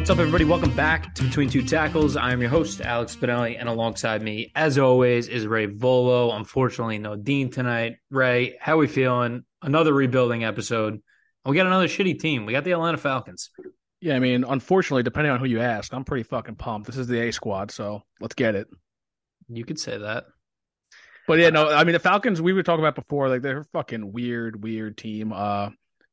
What's up, everybody? Welcome back to Between Two Tackles. I am your host, Alex Spinelli, and alongside me, as always, is Ray Volo. Unfortunately, no Dean tonight. Ray, how we feeling? Another rebuilding episode. We got another shitty team. We got the Atlanta Falcons. Yeah, I mean, unfortunately, depending on who you ask, I'm pretty fucking pumped. This is the A squad, so let's get it. You could say that. But yeah, no, I mean the Falcons we were talking about before, like they're a fucking weird, weird team. Uh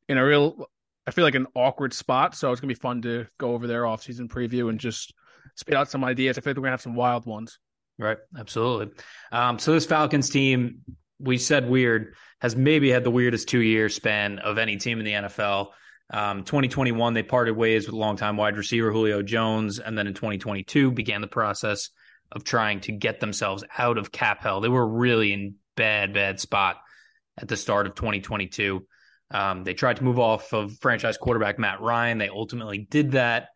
in a real I feel like an awkward spot. So it's gonna be fun to go over their offseason preview and just spit out some ideas. I feel like we're gonna have some wild ones. Right. Absolutely. Um, so this Falcons team, we said weird, has maybe had the weirdest two year span of any team in the NFL. Um, 2021, they parted ways with longtime wide receiver Julio Jones, and then in 2022 began the process of trying to get themselves out of cap hell. They were really in bad, bad spot at the start of 2022. Um, they tried to move off of franchise quarterback Matt Ryan. They ultimately did that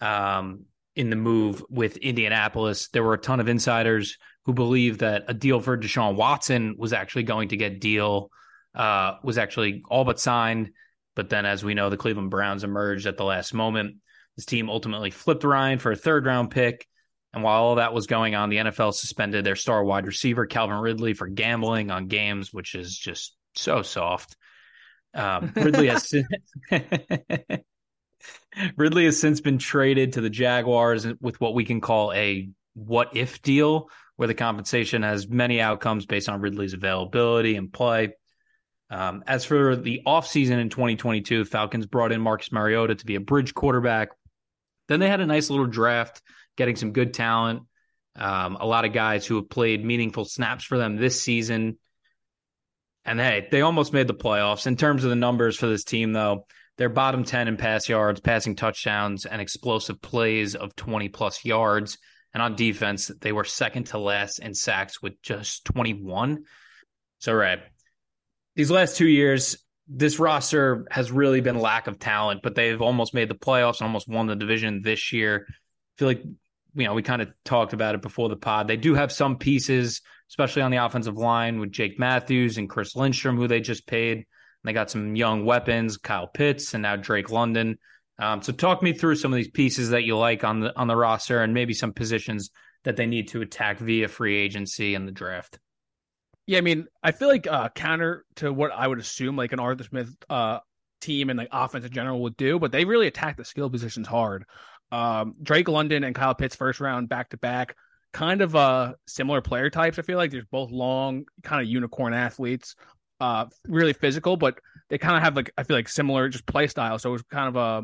um, in the move with Indianapolis. There were a ton of insiders who believed that a deal for Deshaun Watson was actually going to get deal uh, was actually all but signed. But then, as we know, the Cleveland Browns emerged at the last moment. This team ultimately flipped Ryan for a third round pick. And while all that was going on, the NFL suspended their star wide receiver, Calvin Ridley, for gambling on games, which is just so soft. Um, Ridley has Ridley has since been traded to the Jaguars with what we can call a what if deal, where the compensation has many outcomes based on Ridley's availability and play. Um, as for the offseason in 2022, Falcons brought in Marcus Mariota to be a bridge quarterback. Then they had a nice little draft, getting some good talent. Um, a lot of guys who have played meaningful snaps for them this season. And hey, they almost made the playoffs. In terms of the numbers for this team, though, they're bottom 10 in pass yards, passing touchdowns, and explosive plays of 20 plus yards. And on defense, they were second to last in sacks with just 21. So, right. These last two years, this roster has really been lack of talent, but they've almost made the playoffs and almost won the division this year. I feel like, you know, we kind of talked about it before the pod. They do have some pieces, especially on the offensive line with Jake Matthews and Chris Lindstrom, who they just paid. And they got some young weapons, Kyle Pitts and now Drake London. Um, so talk me through some of these pieces that you like on the on the roster and maybe some positions that they need to attack via free agency and the draft. Yeah, I mean, I feel like uh, counter to what I would assume like an Arthur Smith uh, team and like offense in general would do, but they really attack the skill positions hard. Um, Drake London and Kyle Pitts first round back to back, kind of uh similar player types. I feel like they're both long, kind of unicorn athletes, uh, really physical, but they kind of have like I feel like similar just play style. So it was kind of uh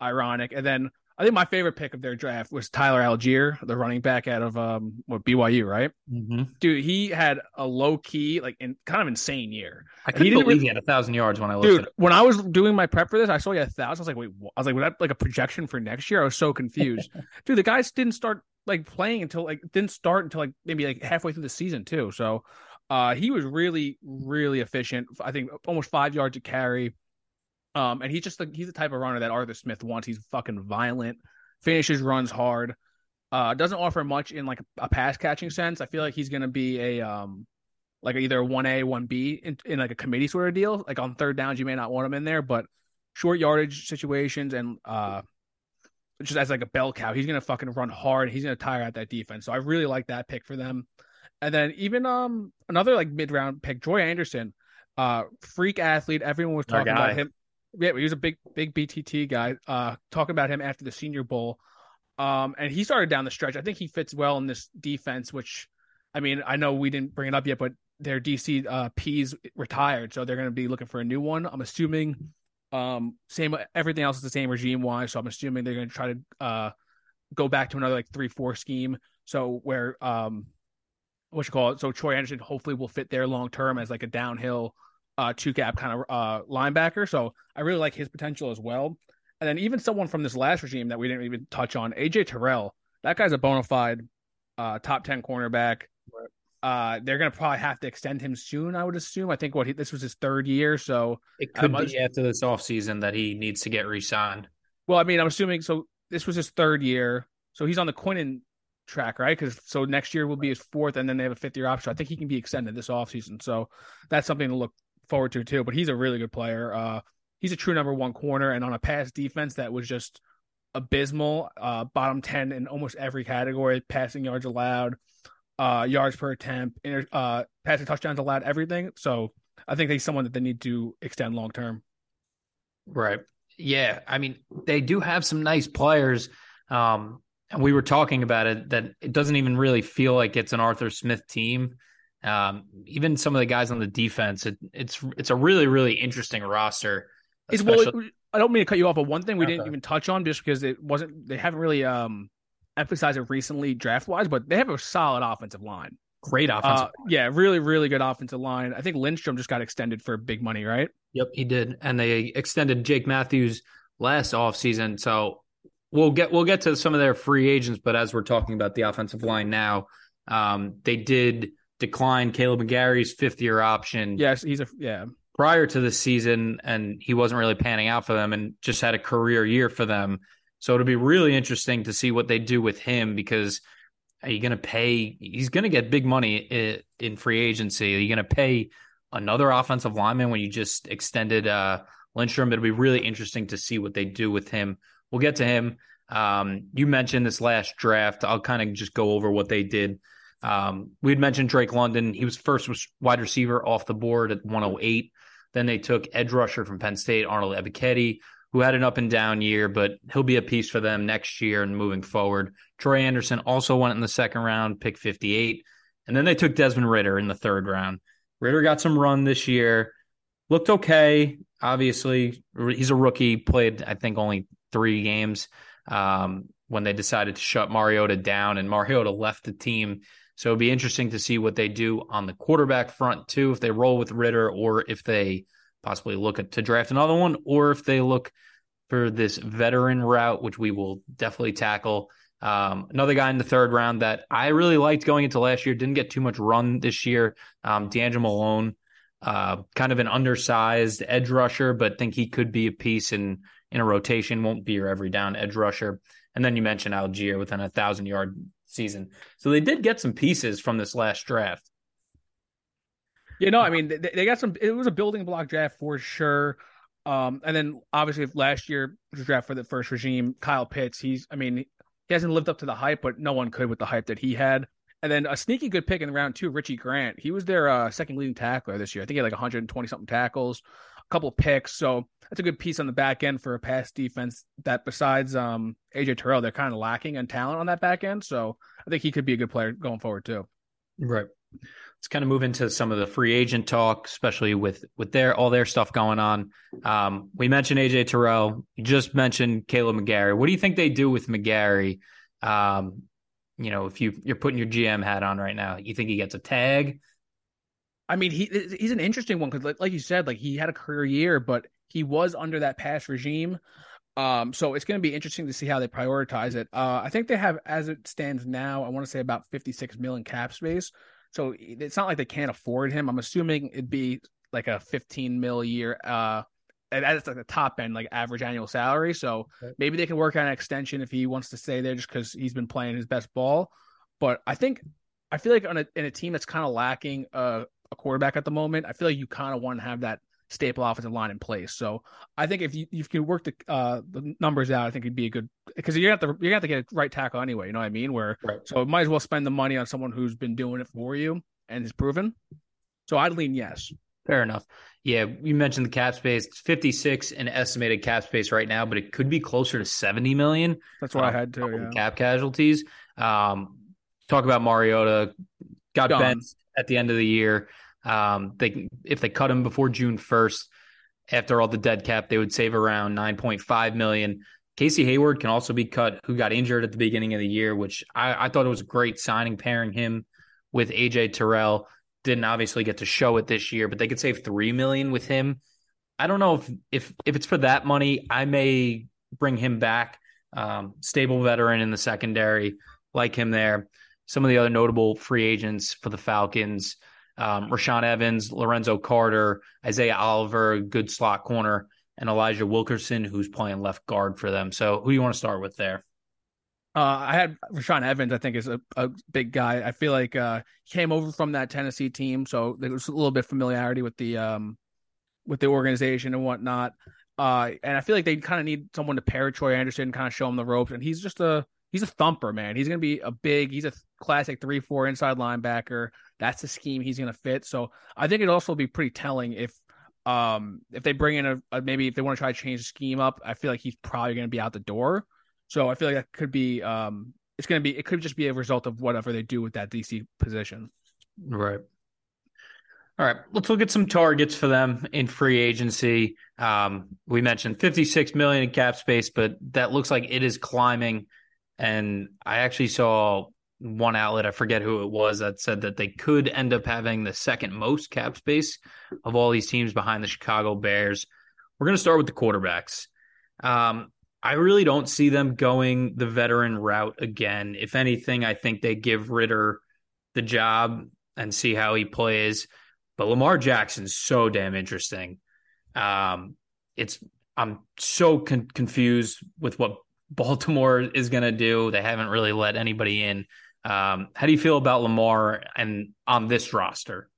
ironic. And then I think my favorite pick of their draft was Tyler Allgeier, the running back out of um what BYU, right? Mm-hmm. Dude, he had a low key, like in kind of insane year. I couldn't he didn't believe really- he had a thousand yards when I looked Dude, at it. when I was doing my prep for this, I saw he had a thousand. I was like, wait, what? I was like, was that like a projection for next year? I was so confused. Dude, the guys didn't start like playing until like didn't start until like maybe like halfway through the season too. So uh he was really, really efficient. I think almost five yards a carry. Um, and he's just like he's the type of runner that Arthur Smith wants. He's fucking violent, finishes runs hard. Uh, doesn't offer much in like a pass catching sense. I feel like he's gonna be a um, like either one A, one B in, in like a committee sort of deal. Like on third downs, you may not want him in there, but short yardage situations and uh, just as like a bell cow, he's gonna fucking run hard. He's gonna tire out that defense. So I really like that pick for them. And then even um another like mid round pick, Troy Anderson, uh, freak athlete. Everyone was talking about him. Yeah, he was a big big BTT guy. Uh, talking about him after the Senior Bowl. Um, and he started down the stretch. I think he fits well in this defense, which, I mean, I know we didn't bring it up yet, but their DC uh, Pees retired, so they're going to be looking for a new one. I'm assuming. Um, same everything else is the same regime wise, so I'm assuming they're going to try to uh go back to another like three four scheme. So where um, what you call it? So Troy Anderson hopefully will fit there long term as like a downhill uh two gap kind of uh linebacker. So I really like his potential as well. And then even someone from this last regime that we didn't even touch on, AJ Terrell. That guy's a bona fide uh, top ten cornerback. Uh, they're gonna probably have to extend him soon. I would assume. I think what he, this was his third year, so It could I'm- be after this offseason that he needs to get re-signed. well, I mean, I'm assuming so. This was his third year, so he's on the Quinnen track, right? Because so next year will be his fourth, and then they have a fifth year option. I think he can be extended this offseason, so that's something to look forward to too. But he's a really good player. Uh, he's a true number one corner, and on a pass defense that was just abysmal, uh, bottom ten in almost every category: passing yards allowed, uh, yards per attempt, inter- uh, passing touchdowns allowed, everything. So I think he's someone that they need to extend long term. Right. Yeah. I mean, they do have some nice players. Um, and we were talking about it that it doesn't even really feel like it's an Arthur Smith team. Um, even some of the guys on the defense, it, it's it's a really really interesting roster. It's well, I don't mean to cut you off, but one thing we okay. didn't even touch on just because it wasn't they haven't really um emphasized it recently draft wise, but they have a solid offensive line. Great offensive. Uh, yeah, really really good offensive line. I think Lindstrom just got extended for big money, right? Yep, he did, and they extended Jake Matthews last offseason. So we'll get we'll get to some of their free agents, but as we're talking about the offensive line now, um, they did decline Kaleb McGary's fifth year option. Yes, he's a yeah. Prior to the season, and he wasn't really panning out for them, and just had a career year for them. So it'll be really interesting to see what they do with him because are you going to pay? He's going to get big money in free agency. Are you going to pay another offensive lineman when you just extended uh, Lindstrom? It'll be really interesting to see what they do with him we'll get to him. Um, you mentioned this last draft. I'll kind of just go over what they did. Um, we had mentioned Drake London. He was first wide receiver off the board at 108. Then they took edge rusher from Penn State, Arnold Ebiketie, who had an up and down year, but he'll be a piece for them next year and moving forward. Troy Anderson also went in the second round, pick 58. And then they took Desmond Ridder in the third round. Ridder got some run this year, looked okay. Obviously, he's a rookie, played, I think, only three games um, when they decided to shut Mariota down, and Mariota left the team. So it'd be interesting to see what they do on the quarterback front too, if they roll with Ridder or if they possibly look at, to draft another one, or if they look for this veteran route, which we will definitely tackle. Um, another guy in the third round that I really liked going into last year, didn't get too much run this year. Um, DeAngelo Malone, uh, kind of an undersized edge rusher, but think he could be a piece in in a rotation, won't be your every down edge rusher. And then you mentioned Allgeier within a thousand yard season. So they did get some pieces from this last draft. You know, I mean, they, they got some. It was a building block draft for sure. Um, and then obviously last year draft for the first regime. Kyle Pitts, he's, I mean, he hasn't lived up to the hype, but no one could with the hype that he had. And then a sneaky good pick in round two, Richie Grant. He was their uh, second leading tackler this year. I think he had like 120 something tackles a couple picks. So that's a good piece on the back end for a pass defense that besides um, AJ Terrell, they're kind of lacking in talent on that back end. So I think he could be a good player going forward too. Right. Let's kind of move into some of the free agent talk, especially with with their all their stuff going on. Um, we mentioned AJ Terrell. You just mentioned Kaleb McGary. What do you think they do with McGarry? Um, you know, if you you're putting your GM hat on right now, you think he gets a tag? I mean, he he's an interesting one because, like, you said, like he had a career year, but he was under that pass regime. Um, so it's going to be interesting to see how they prioritize it. Uh, I think they have, as it stands now, I want to say about 56 million cap space. So it's not like they can't afford him. I'm assuming it'd be like a 15 mil a year. Uh, that's like the top end, like average annual salary. So maybe they can work on an extension if he wants to stay there just because he's been playing his best ball. But I think I feel like on a, in a team that's kind of lacking a, a quarterback at the moment, I feel like you kind of want to have that staple offensive line in place. So I think if you if you can work the uh the numbers out, I think it'd be a good because you have to you have to get a right tackle anyway. You know what I mean? Where right. so might as well spend the money on someone who's been doing it for you and is proven. So I'd lean yes. Fair enough. Yeah, you mentioned the cap space. It's 56 in estimated cap space right now, but it could be closer to 70 million. That's what um, I had to. Yeah. Cap casualties. Um, talk about Mariota. Got Done. benched at the end of the year. Um, they if they cut him before June first, after all the dead cap, they would save around nine point five million. Casey Hayward can also be cut, who got injured at the beginning of the year, which I, I thought it was a great signing pairing him with AJ Terrell. Didn't obviously get to show it this year, but they could save three million with him. I don't know if if if it's for that money, I may bring him back. Um, stable veteran in the secondary, like him there. Some of the other notable free agents for the Falcons um, Rashaan Evans, Lorenzo Carter, Isaiah Oliver, good slot corner, and Elijah Wilkinson, who's playing left guard for them. So, who do you want to start with there? Uh, I had Rashaan Evans. I think is a, a big guy. I feel like uh, he came over from that Tennessee team, so there was a little bit familiarity with the um, with the organization and whatnot. Uh, and I feel like they kind of need someone to pair Troy Anderson, and kind of show him the ropes. And he's just a he's a thumper, man. He's gonna be a big. He's a classic three four inside linebacker. That's the scheme he's gonna fit. So I think it'd also be pretty telling if um if they bring in a, a maybe if they want to try to change the scheme up. I feel like he's probably gonna be out the door. So I feel like that could be um it's gonna be it could just be a result of whatever they do with that DC position. Right. All right, let's look at some targets for them in free agency. Um, we mentioned 56 million in cap space, but that looks like it is climbing. And I actually saw one outlet, I forget who it was, that said that they could end up having the second most cap space of all these teams behind the Chicago Bears. We're going to start with the quarterbacks. Um, I really don't see them going the veteran route again. If anything, I think they give Ridder the job and see how he plays. But Lamar Jackson's so damn interesting. Um, it's I'm so con- confused with what Baltimore is going to do. They haven't really let anybody in. Um, how do you feel about Lamar and on this roster?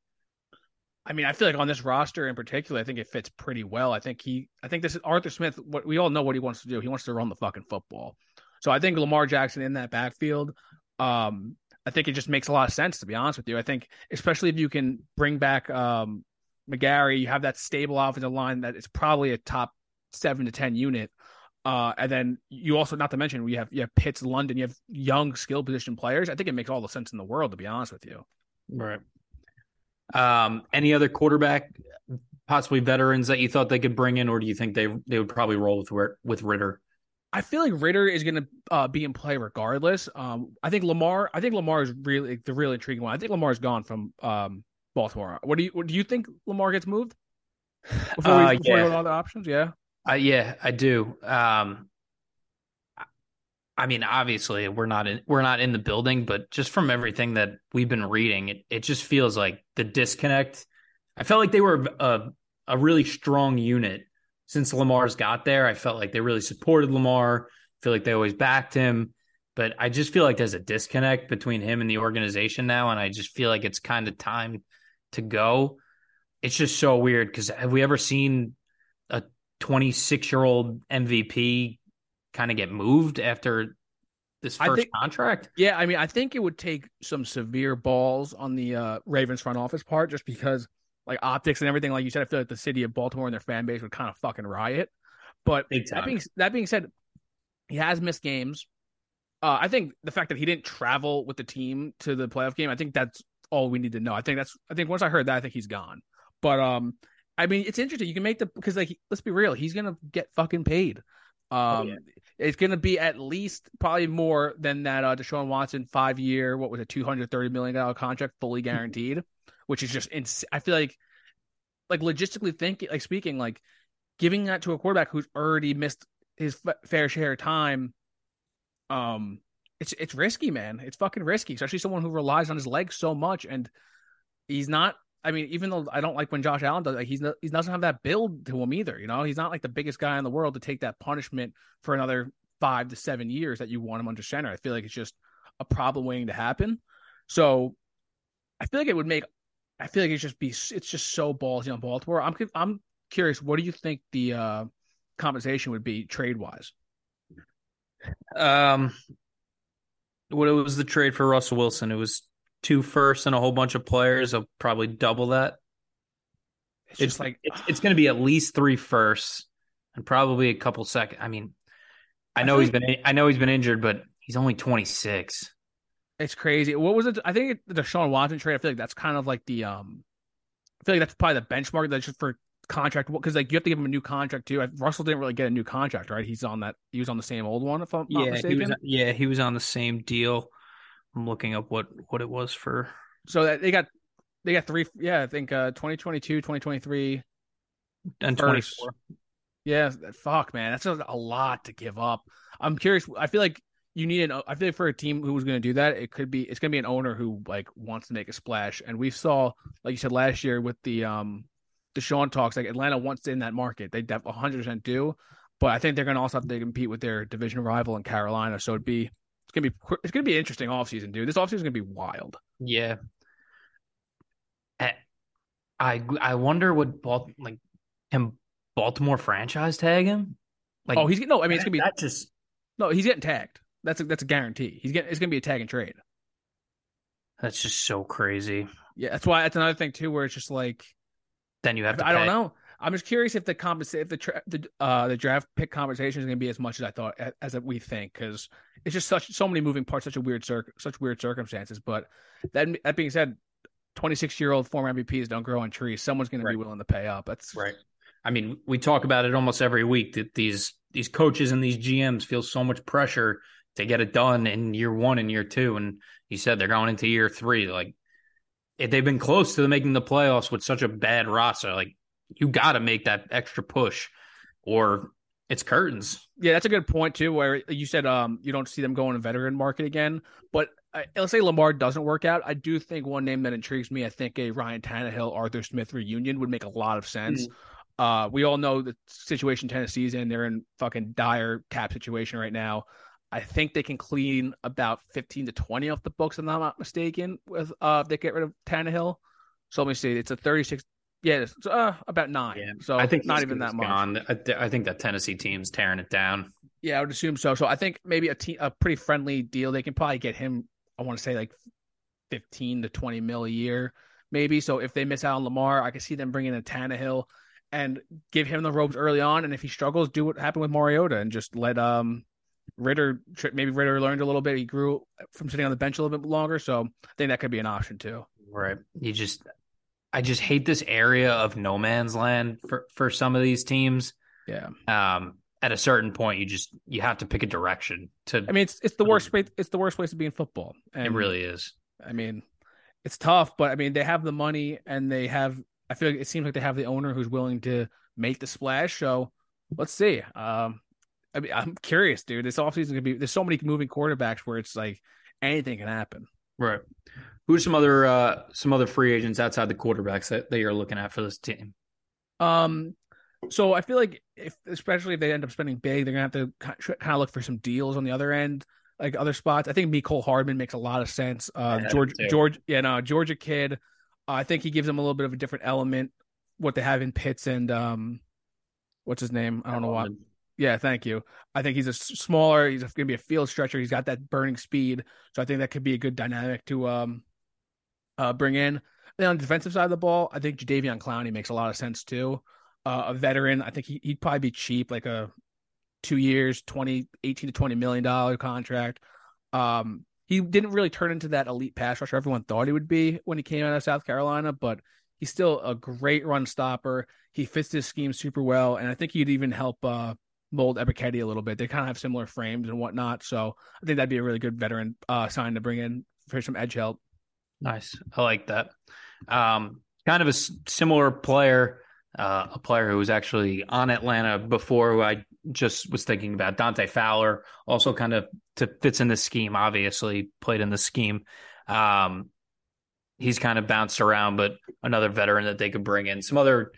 I mean, I feel like on this roster in particular, I think it fits pretty well. I think he, I think this is Arthur Smith. What we all know what he wants to do. He wants to run the fucking football. So I think Lamar Jackson in that backfield, um, I think it just makes a lot of sense to be honest with you. I think especially if you can bring back um, McGary, you have that stable offensive line that is probably a top seven to ten unit. Uh, and then you also, not to mention, we have you have Pitts, London, you have young skill position players. I think it makes all the sense in the world to be honest with you. Right. Um, any other quarterback, possibly veterans that you thought they could bring in, or do you think they they would probably roll with with Ridder? I feel like Ridder is going to uh, be in play regardless. Um, I think Lamar. I think Lamar is really the really intriguing one. I think Lamar's gone from um, Baltimore. What do you what, do you think Lamar gets moved? Before we, uh, before yeah. we go to other options, yeah. Uh, yeah, I do. Um, I mean, obviously, we're not in we're not in the building, but just from everything that we've been reading, it it just feels like the disconnect. I felt like they were a a really strong unit since Lamar's got there. I felt like they really supported Lamar. I feel like they always backed him. But I just feel like there's a disconnect between him and the organization now. And I just feel like it's kind of time to go. It's just so weird because have we ever seen 26 year old MVP kind of get moved after this first think, contract? Yeah, I mean, I think it would take some severe balls on the uh, Ravens front office part just because like optics and everything. Like you said, I feel like the city of Baltimore and their fan base would kind of fucking riot. But that being that being said, he has missed games. Uh, I think the fact that he didn't travel with the team to the playoff game, I think that's all we need to know. I think that's I think once I heard that, I think he's gone. But um, I mean, it's interesting. You can make the because like let's be real, he's gonna get fucking paid. Um, oh, yeah. it's gonna be at least probably more than that uh, Deshaun Watson five year what was a two hundred thirty million dollar contract fully guaranteed which is just ins- I feel like like logistically thinking like speaking like giving that to a quarterback who's already missed his f- fair share of time um it's it's risky man it's fucking risky especially someone who relies on his legs so much and he's not I mean, even though I don't like when Josh Allen does, like he's he doesn't have that build to him either. You know, he's not like the biggest guy in the world to take that punishment for another five to seven years that you want him under center. I feel like it's just a problem waiting to happen. So I feel like it would make I feel like it's just be it's just so ballsy on Baltimore. I'm I'm curious. What do you think the uh, compensation would be trade wise? Um, what it was the trade for Russell Wilson? It was two firsts and a whole bunch of players. I'll probably double that. It's, it's like it's, it's going to be at least three firsts and probably a couple seconds. I mean, I know I he's been I know he's been injured, but he's only 26. It's crazy. What was it? I think Deshaun Watson trade. I feel like that's kind of like the um. I feel like that's probably the benchmark that's just for contract because like you have to give him a new contract too. Russell didn't really get a new contract, right? He's on that. He was on the same old one, if I'm yeah, mistaken. He was, yeah, he was on the same deal. I'm looking up what what it was for. So that they got they got three. Yeah, I think uh 2022, 2023, and 24. Yeah, fuck, man, that's a lot to give up. I'm curious. I feel like you need an. I feel like for a team who's going to do that, it could be it's going to be an owner who like wants to make a splash. And we saw, like you said last year with the um Deshaun talks, like Atlanta wants in that market. They def 100 percent do, but I think they're going to also have to compete with their division rival in Carolina. So it'd be it's gonna be it's gonna be an interesting offseason, dude. This offseason is gonna be wild. Yeah. I I wonder what like can Baltimore franchise tag him? Like, oh, he's no. I mean, it's gonna be that just no. He's getting tagged. That's a that's a guarantee. He's getting it's gonna be a tag and trade. That's just so crazy. Yeah, that's why that's another thing too, where it's just like then you have to. I don't know. I'm just curious if the compensate if the tra- the uh the draft pick conversation is going to be as much as I thought as, as we think because it's just such so many moving parts, such a weird cir- such weird circumstances. But that that being said, 26 year old former MVPs don't grow on trees. Someone's going right. to be willing to pay up. That's right. I mean, we talk about it almost every week that these these coaches and these GMs feel so much pressure to get it done in year one and year two, and you said they're going into year three. Like if they've been close to making the playoffs with such a bad roster, like you got to make that extra push, or it's curtains. Yeah, that's a good point too. Where you said um you don't see them going to veteran market again, but I, let's say Lamar doesn't work out. I do think one name that intrigues me. I think a Ryan Tannehill, Arthur Smith reunion would make a lot of sense. Mm-hmm. Uh, we all know the situation Tennessee's in. They're in fucking dire cap situation right now. I think they can clean about 15 to 20 off the books, if I'm not mistaken, with uh, if they get rid of Tannehill. So let me see. It's a 36 yeah, it's uh, about nine. Yeah. So I think not even that much. Gone. I, I think that Tennessee team's tearing it down. Yeah, I would assume so. So I think maybe a te- a pretty friendly deal. They can probably get him. I want to say like fifteen to twenty mil a year, maybe. So if they miss out on Lamar, I could see them bringing in Tannehill and give him the ropes early on. And if he struggles, do what happened with Mariota and just let um Ridder maybe Ridder learned a little bit. He grew from sitting on the bench a little bit longer, so I think that could be an option too. Right. You just I just hate this area of no man's land for for some of these teams. Yeah. Um, at a certain point, you just you have to pick a direction. To I mean, it's it's the worst place. It's the worst place to be in football. And, it really is. I mean, it's tough, but I mean, they have the money and they have. I feel like it seems like they have the owner who's willing to make the splash. So let's see. Um, I mean, I'm curious, dude. This offseason could be. There's so many moving quarterbacks where it's like anything can happen. Right. Who's some other uh some other free agents outside the quarterbacks that, that you're looking at for this team? Um, so I feel like if especially if they end up spending big, they're gonna have to kind of look for some deals on the other end, like other spots. I think Mecole Hardman makes a lot of sense. Uh, George George, yeah, no, Georgia kid. Uh, I think he gives them a little bit of a different element. What they have in Pitts and um, what's his name? I don't know what. Yeah, thank you. I think he's a smaller. He's going to be a field stretcher. He's got that burning speed, so I think that could be a good dynamic to um uh, bring in. then on the defensive side of the ball, I think Jadeveon Clowney makes a lot of sense too. Uh, a veteran, I think he, would probably be cheap, like a two years, 20, 18 to 20 million dollar contract. Um, he didn't really turn into that elite pass rusher everyone thought he would be when he came out of South Carolina, but he's still a great run stopper. He fits this scheme super well, and I think he'd even help uh, mold Ebiketie a little bit. They kind of have similar frames and whatnot, so I think that'd be a really good veteran uh, sign to bring in for some edge help. Nice. I like that. Um, kind of a similar player, uh, a player who was actually on Atlanta before, who I just was thinking about, Dante Fowler, also kind of to, fits in the scheme, obviously played in the scheme. Um, he's kind of bounced around, but another veteran that they could bring in. Some other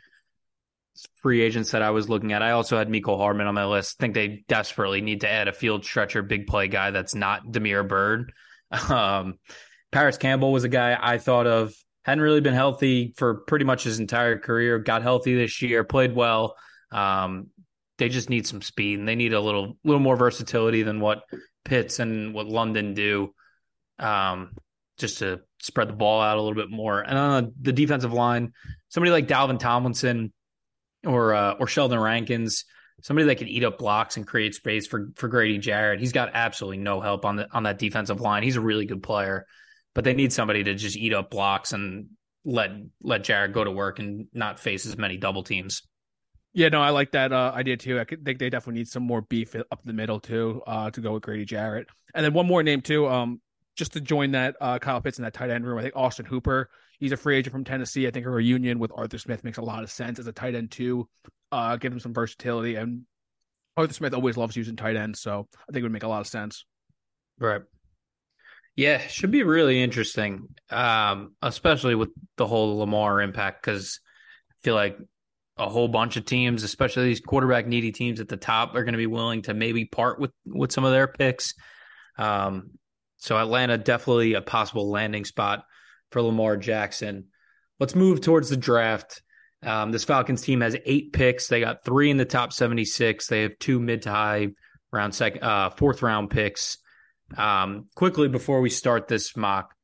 free agents that I was looking at. I also had Mecole Hardman on my list. I think they desperately need to add a field stretcher, big play guy that's not Damiere Byrd. Um, Parris Campbell was a guy I thought of. Hadn't really been healthy for pretty much his entire career. Got healthy this year, played well. Um, they just need some speed and they need a little little more versatility than what Pitts and what London do. Um, just to spread the ball out a little bit more. And on the defensive line, somebody like Dalvin Tomlinson or uh, or Sheldon Rankins, somebody that can eat up blocks and create space for for Grady Jarrett. He's got absolutely no help on the on that defensive line. He's a really good player but they need somebody to just eat up blocks and let let Jarrett go to work and not face as many double teams. Yeah, no, I like that uh, idea too. I think they definitely need some more beef up the middle too uh, to go with Grady Jarrett. And then one more name too, um, just to join that uh, Kyle Pitts in that tight end room. I think Austin Hooper. He's a free agent from Tennessee. I think a reunion with Arthur Smith makes a lot of sense as a tight end too. Uh, give him some versatility, and Arthur Smith always loves using tight ends, so I think it would make a lot of sense. Right. Yeah, should be really interesting, um, especially with the whole Lamar impact, because I feel like a whole bunch of teams, especially these quarterback needy teams at the top, are going to be willing to maybe part with with some of their picks. Um, so Atlanta definitely a possible landing spot for Lamar Jackson. Let's move towards the draft. Um, this Falcons team has eight picks. They got three in the top 76. They have two mid to high round second, uh, fourth round picks. Um, quickly before we start this mock,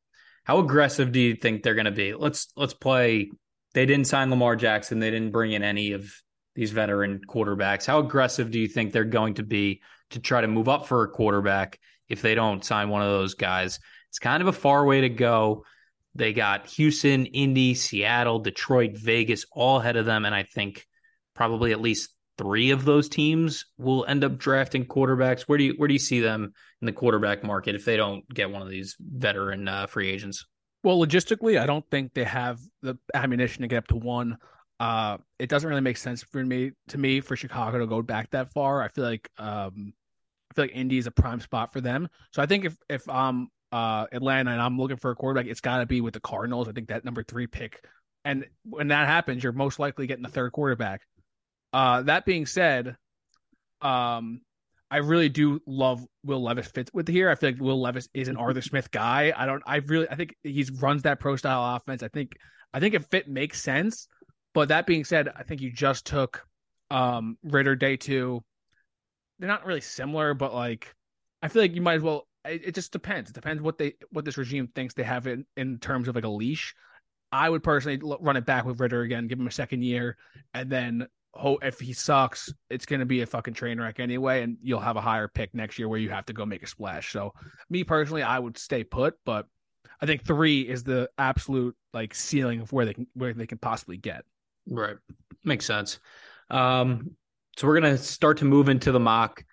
how aggressive do you think they're going to be? Let's let's play. They didn't sign Lamar Jackson. They didn't bring in any of these veteran quarterbacks. How aggressive do you think they're going to be to try to move up for a quarterback if they don't sign one of those guys? It's kind of a far way to go. They got Houston, Indy, Seattle, Detroit, Vegas all ahead of them. And I think probably at least three of those teams will end up drafting quarterbacks. Where do you where do you see them in the quarterback market if they don't get one of these veteran uh, free agents? Well, logistically, I don't think they have the ammunition to get up to one. Uh, it doesn't really make sense for me to me for Chicago to go back that far. I feel like um, I feel like Indy is a prime spot for them. So I think if if um uh Atlanta and I'm looking for a quarterback, it's got to be with the Cardinals. I think that number three pick, and when that happens, you're most likely getting the third quarterback. Uh, that being said, um, I really do love Will Levis fits with here. I feel like Will Levis is an Arthur Smith guy. I don't. I really. I think he runs that pro style offense. I think. I think if fit makes sense. But that being said, I think you just took um Ridder day two. They're not really similar, but like I feel like you might as well. It, it just depends. It depends what they what this regime thinks they have in in terms of like a leash. I would personally run it back with Ridder again, give him a second year, and then oh, if he sucks, it's going to be a fucking train wreck anyway, and you'll have a higher pick next year where you have to go make a splash. So, me personally, I would stay put, but I think three is the absolute like ceiling of where they can where they can possibly get. Right, makes sense. Um, so we're gonna start to move into the mock.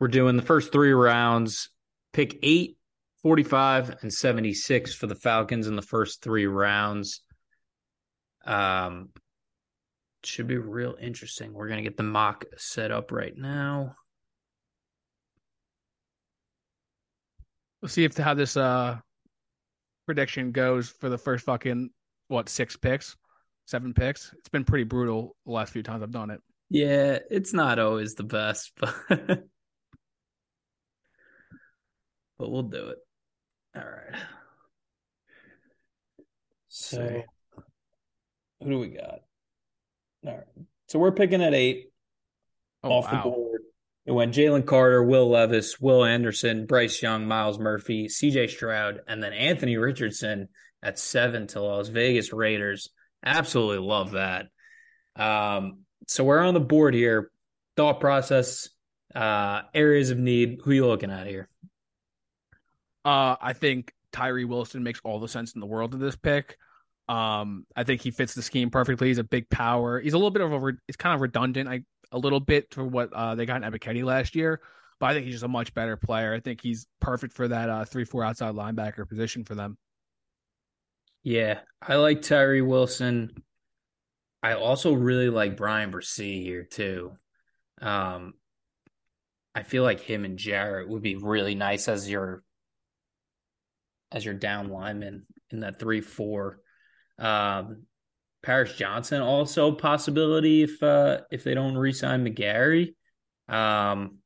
We're doing the first three rounds. Pick eight, 45, and 76 for the Falcons in the first three rounds. Um, should be real interesting. We're gonna get the mock set up right now. We'll see if how this uh prediction goes for the first fucking what six picks, seven picks. It's been pretty brutal the last few times I've done it. Yeah, it's not always the best, but but we'll do it. All right. So, who do we got? All right. So we're picking at eight oh, off wow. the board. It went Jalen Carter, Will Levis, Will Anderson, Bryce Young, Myles Murphy, CJ Stroud, and then Anthony Richardson at seven to Las Vegas Raiders. Absolutely love that. Um, so we're on the board here. Thought process, uh, areas of need. Who are you looking at here? Uh, I think Tyree Wilson makes all the sense in the world in this pick. Um, I think he fits the scheme perfectly. He's a big power. He's a little bit of a. He's kind of redundant. I a little bit for what uh, they got in Ebiketie last year, but I think he's just a much better player. I think he's perfect for that uh, three four outside linebacker position for them. Yeah, I like Tyree Wilson. I also really like Bryan Bresee here too. Um, I feel like him and Jarrett would be really nice as your as your down lineman in that three four. Um, Paris Johnson also possibility if uh, if they don't re-sign McGary. Um,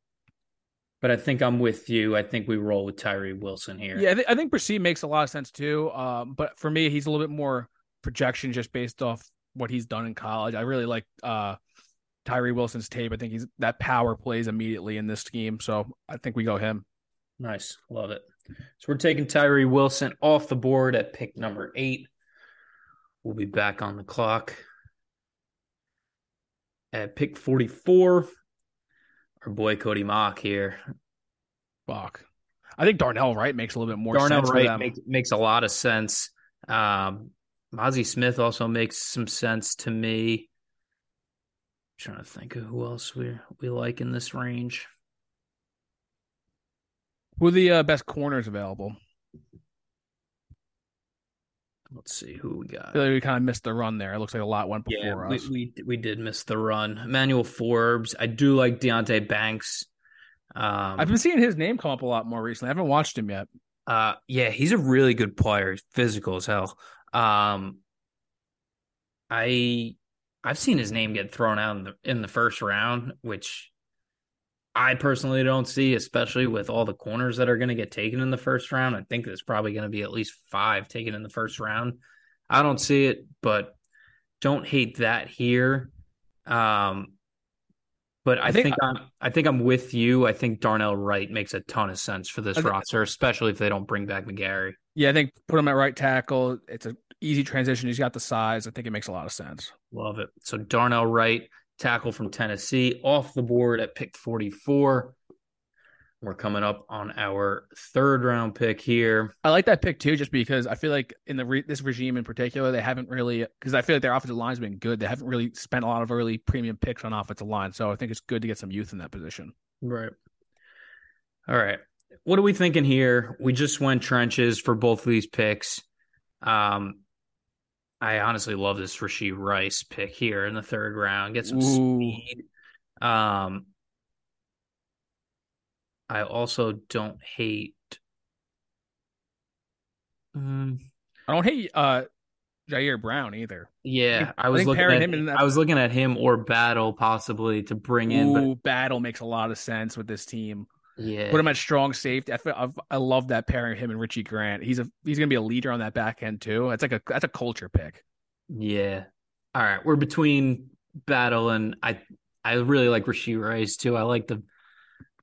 but I think I'm with you. I think we roll with Tyree Wilson here. Yeah, I, th- I think Bresee makes a lot of sense too. Um, but for me, he's a little bit more projection just based off what he's done in college. I really like uh, Tyree Wilson's tape. I think he's that power plays immediately in this scheme. So I think we go him. Nice, love it. So we're taking Tyree Wilson off the board at pick number eight. We'll be back on the clock at pick 44. Our boy Cody Mauch here. Fuck. I think Darnell Wright makes a little bit more Darnell sense. Wright make, makes a lot of sense. Um, Mazi Smith also makes some sense to me. I'm trying to think of who else we we like in this range. Who are the uh, best corners available? Let's see who we got. Like we kind of missed the run there. It looks like a lot went before yeah, us. We, we, we did miss the run. Emmanuel Forbes. I do like Deonte Banks. Um, I've been seeing his name come up a lot more recently. I haven't watched him yet. Uh, yeah, he's a really good player. He's physical as hell. Um, I I've seen his name get thrown out in the in the first round, which I personally don't see, especially with all the corners that are going to get taken in the first round. I think there's probably going to be at least five taken in the first round. I don't see it, but don't hate that here. Um, but I, I think, think, I'm I think I'm with you. I think Darnell Wright makes a ton of sense for this roster, especially if they don't bring back McGary. Yeah, I think put him at right tackle. It's an easy transition. He's got the size. I think it makes a lot of sense. Love it. So Darnell Wright, tackle from Tennessee, off the board at pick 44. We're coming up on our third round pick here. I like that pick too, just because I feel like in the re- this regime in particular, they haven't really because I feel like their offensive line's been good. They haven't really spent a lot of early premium picks on offensive line, so I think it's good to get some youth in that position. Right. All right. What are we thinking here? We just went trenches for both of these picks. Um, I honestly love this Rashee Rice pick here in the third round. Get some Ooh. speed. Um, I also don't hate. Um, I don't hate uh, Ji'Ayir Brown either. Yeah, I, I was looking at him. That... I was looking at him or Battle possibly to bring in. Ooh, but... Battle makes a lot of sense with this team. Yeah, put him at strong safety. I feel, I've, i love that pairing him and Richie Grant. He's a he's gonna be a leader on that back end too. That's like a that's a culture pick. Yeah. All right, we're between Battle and I. I really like Rashee Rice too. I like the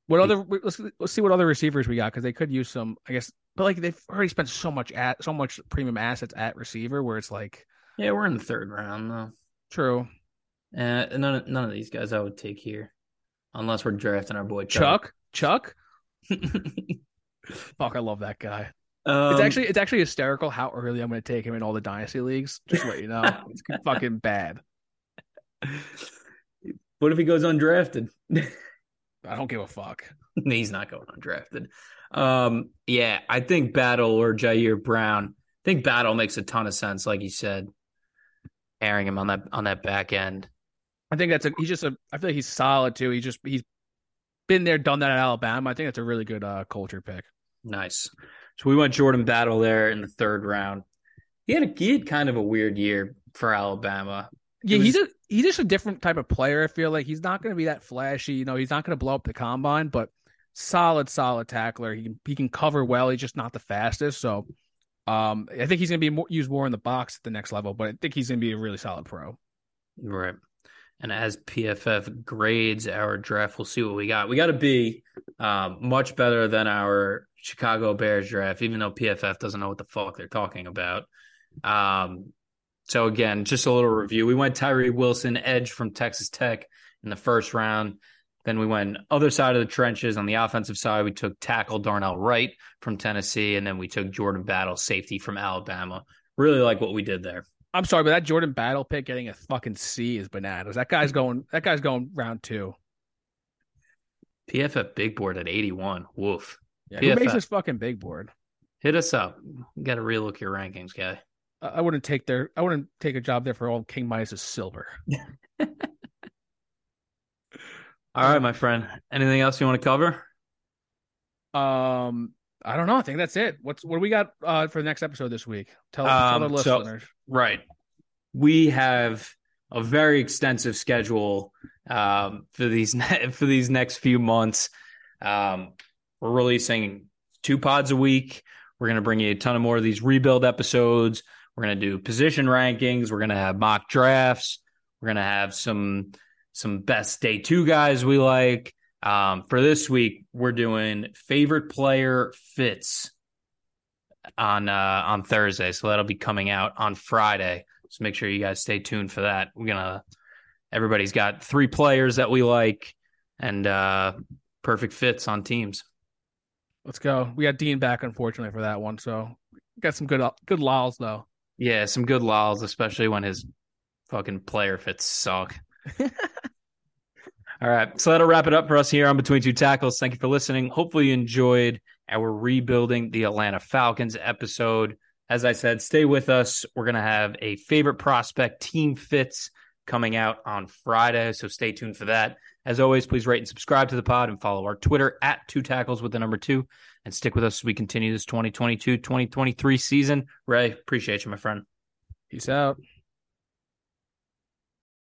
what other? Let's let's see what other receivers we got because they could use some. I guess, but like they've already spent so much at so much premium assets at receiver where it's like, yeah, we're in the third round though. True. Uh, none of, none of these guys I would take here, unless we're drafting our boy Chuck. Chuck. Chuck? Fuck, I love that guy. Um, it's actually it's actually hysterical how early I'm going to take him in all the dynasty leagues. Just let you know, it's fucking bad. What if he goes undrafted? I don't give a fuck. He's not going undrafted. Um, yeah, I think Battle or Ji'Ayir Brown. I think Battle makes a ton of sense, like you said, airing him on that on that back end. I think that's a he's just a I feel like he's solid too. He's just he's been there, done that at Alabama. I think that's a really good uh, culture pick. Nice. So we went Jordan Battle there in the third round. He had a he had kind of a weird year for Alabama. Yeah, was, he's a he's just a different type of player. I feel like he's not going to be that flashy. You know, he's not going to blow up the combine, but solid, solid tackler. He can he can cover well. He's just not the fastest. So, um, I think he's going to be more, used more in the box at the next level. But I think he's going to be a really solid pro. Right. And as PFF grades our draft, we'll see what we got. We got to be um, much better than our Chicago Bears draft, even though PFF doesn't know what the fuck they're talking about. Um, so again, just a little review. We went Tyree Wilson, edge from Texas Tech in the first round. Then we went other side of the trenches on the offensive side. We took tackle Darnell Wright from Tennessee, and then we took Jordan Battle, safety from Alabama. Really like what we did there. I'm sorry, but that Jordan Battle pick getting a fucking C is bananas. That guy's going. That guy's going round two. PFF big board at 81. Woof. Yeah, PFF. who makes this fucking big board? Hit us up. got to relook your rankings, guy. I wouldn't take their I wouldn't take a job there for all King Midas silver. all right, my friend. Anything else you want to cover? Um, I don't know. I think that's it. What's what do we got uh, for the next episode this week? Tell, um, tell the so, listeners. Right. We have a very extensive schedule um, for these for these next few months. Um, we're releasing two pods a week. We're going to bring you a ton of more of these rebuild episodes. We're going to do position rankings. We're going to have mock drafts. We're going to have some some best day two guys we like. Um, for this week, we're doing favorite player fits on uh, on Thursday, so that'll be coming out on Friday. So make sure you guys stay tuned for that. We're gonna everybody's got three players that we like and uh, perfect fits on teams. Let's go. We got Dean back, unfortunately, for that one. So got some good good lols though. Yeah, some good lols, especially when his fucking player fits suck. All right, so that'll wrap it up for us here on Between Two Tackles. Thank you for listening. Hopefully, you enjoyed our rebuilding the Atlanta Falcons episode. As I said, stay with us. We're going to have a favorite prospect team fits coming out on Friday, so stay tuned for that. As always, please rate and subscribe to the pod and follow our Twitter at two tackles with the number two and stick with us as we continue this 2022 2023 season. Ray, appreciate you, my friend. Peace out.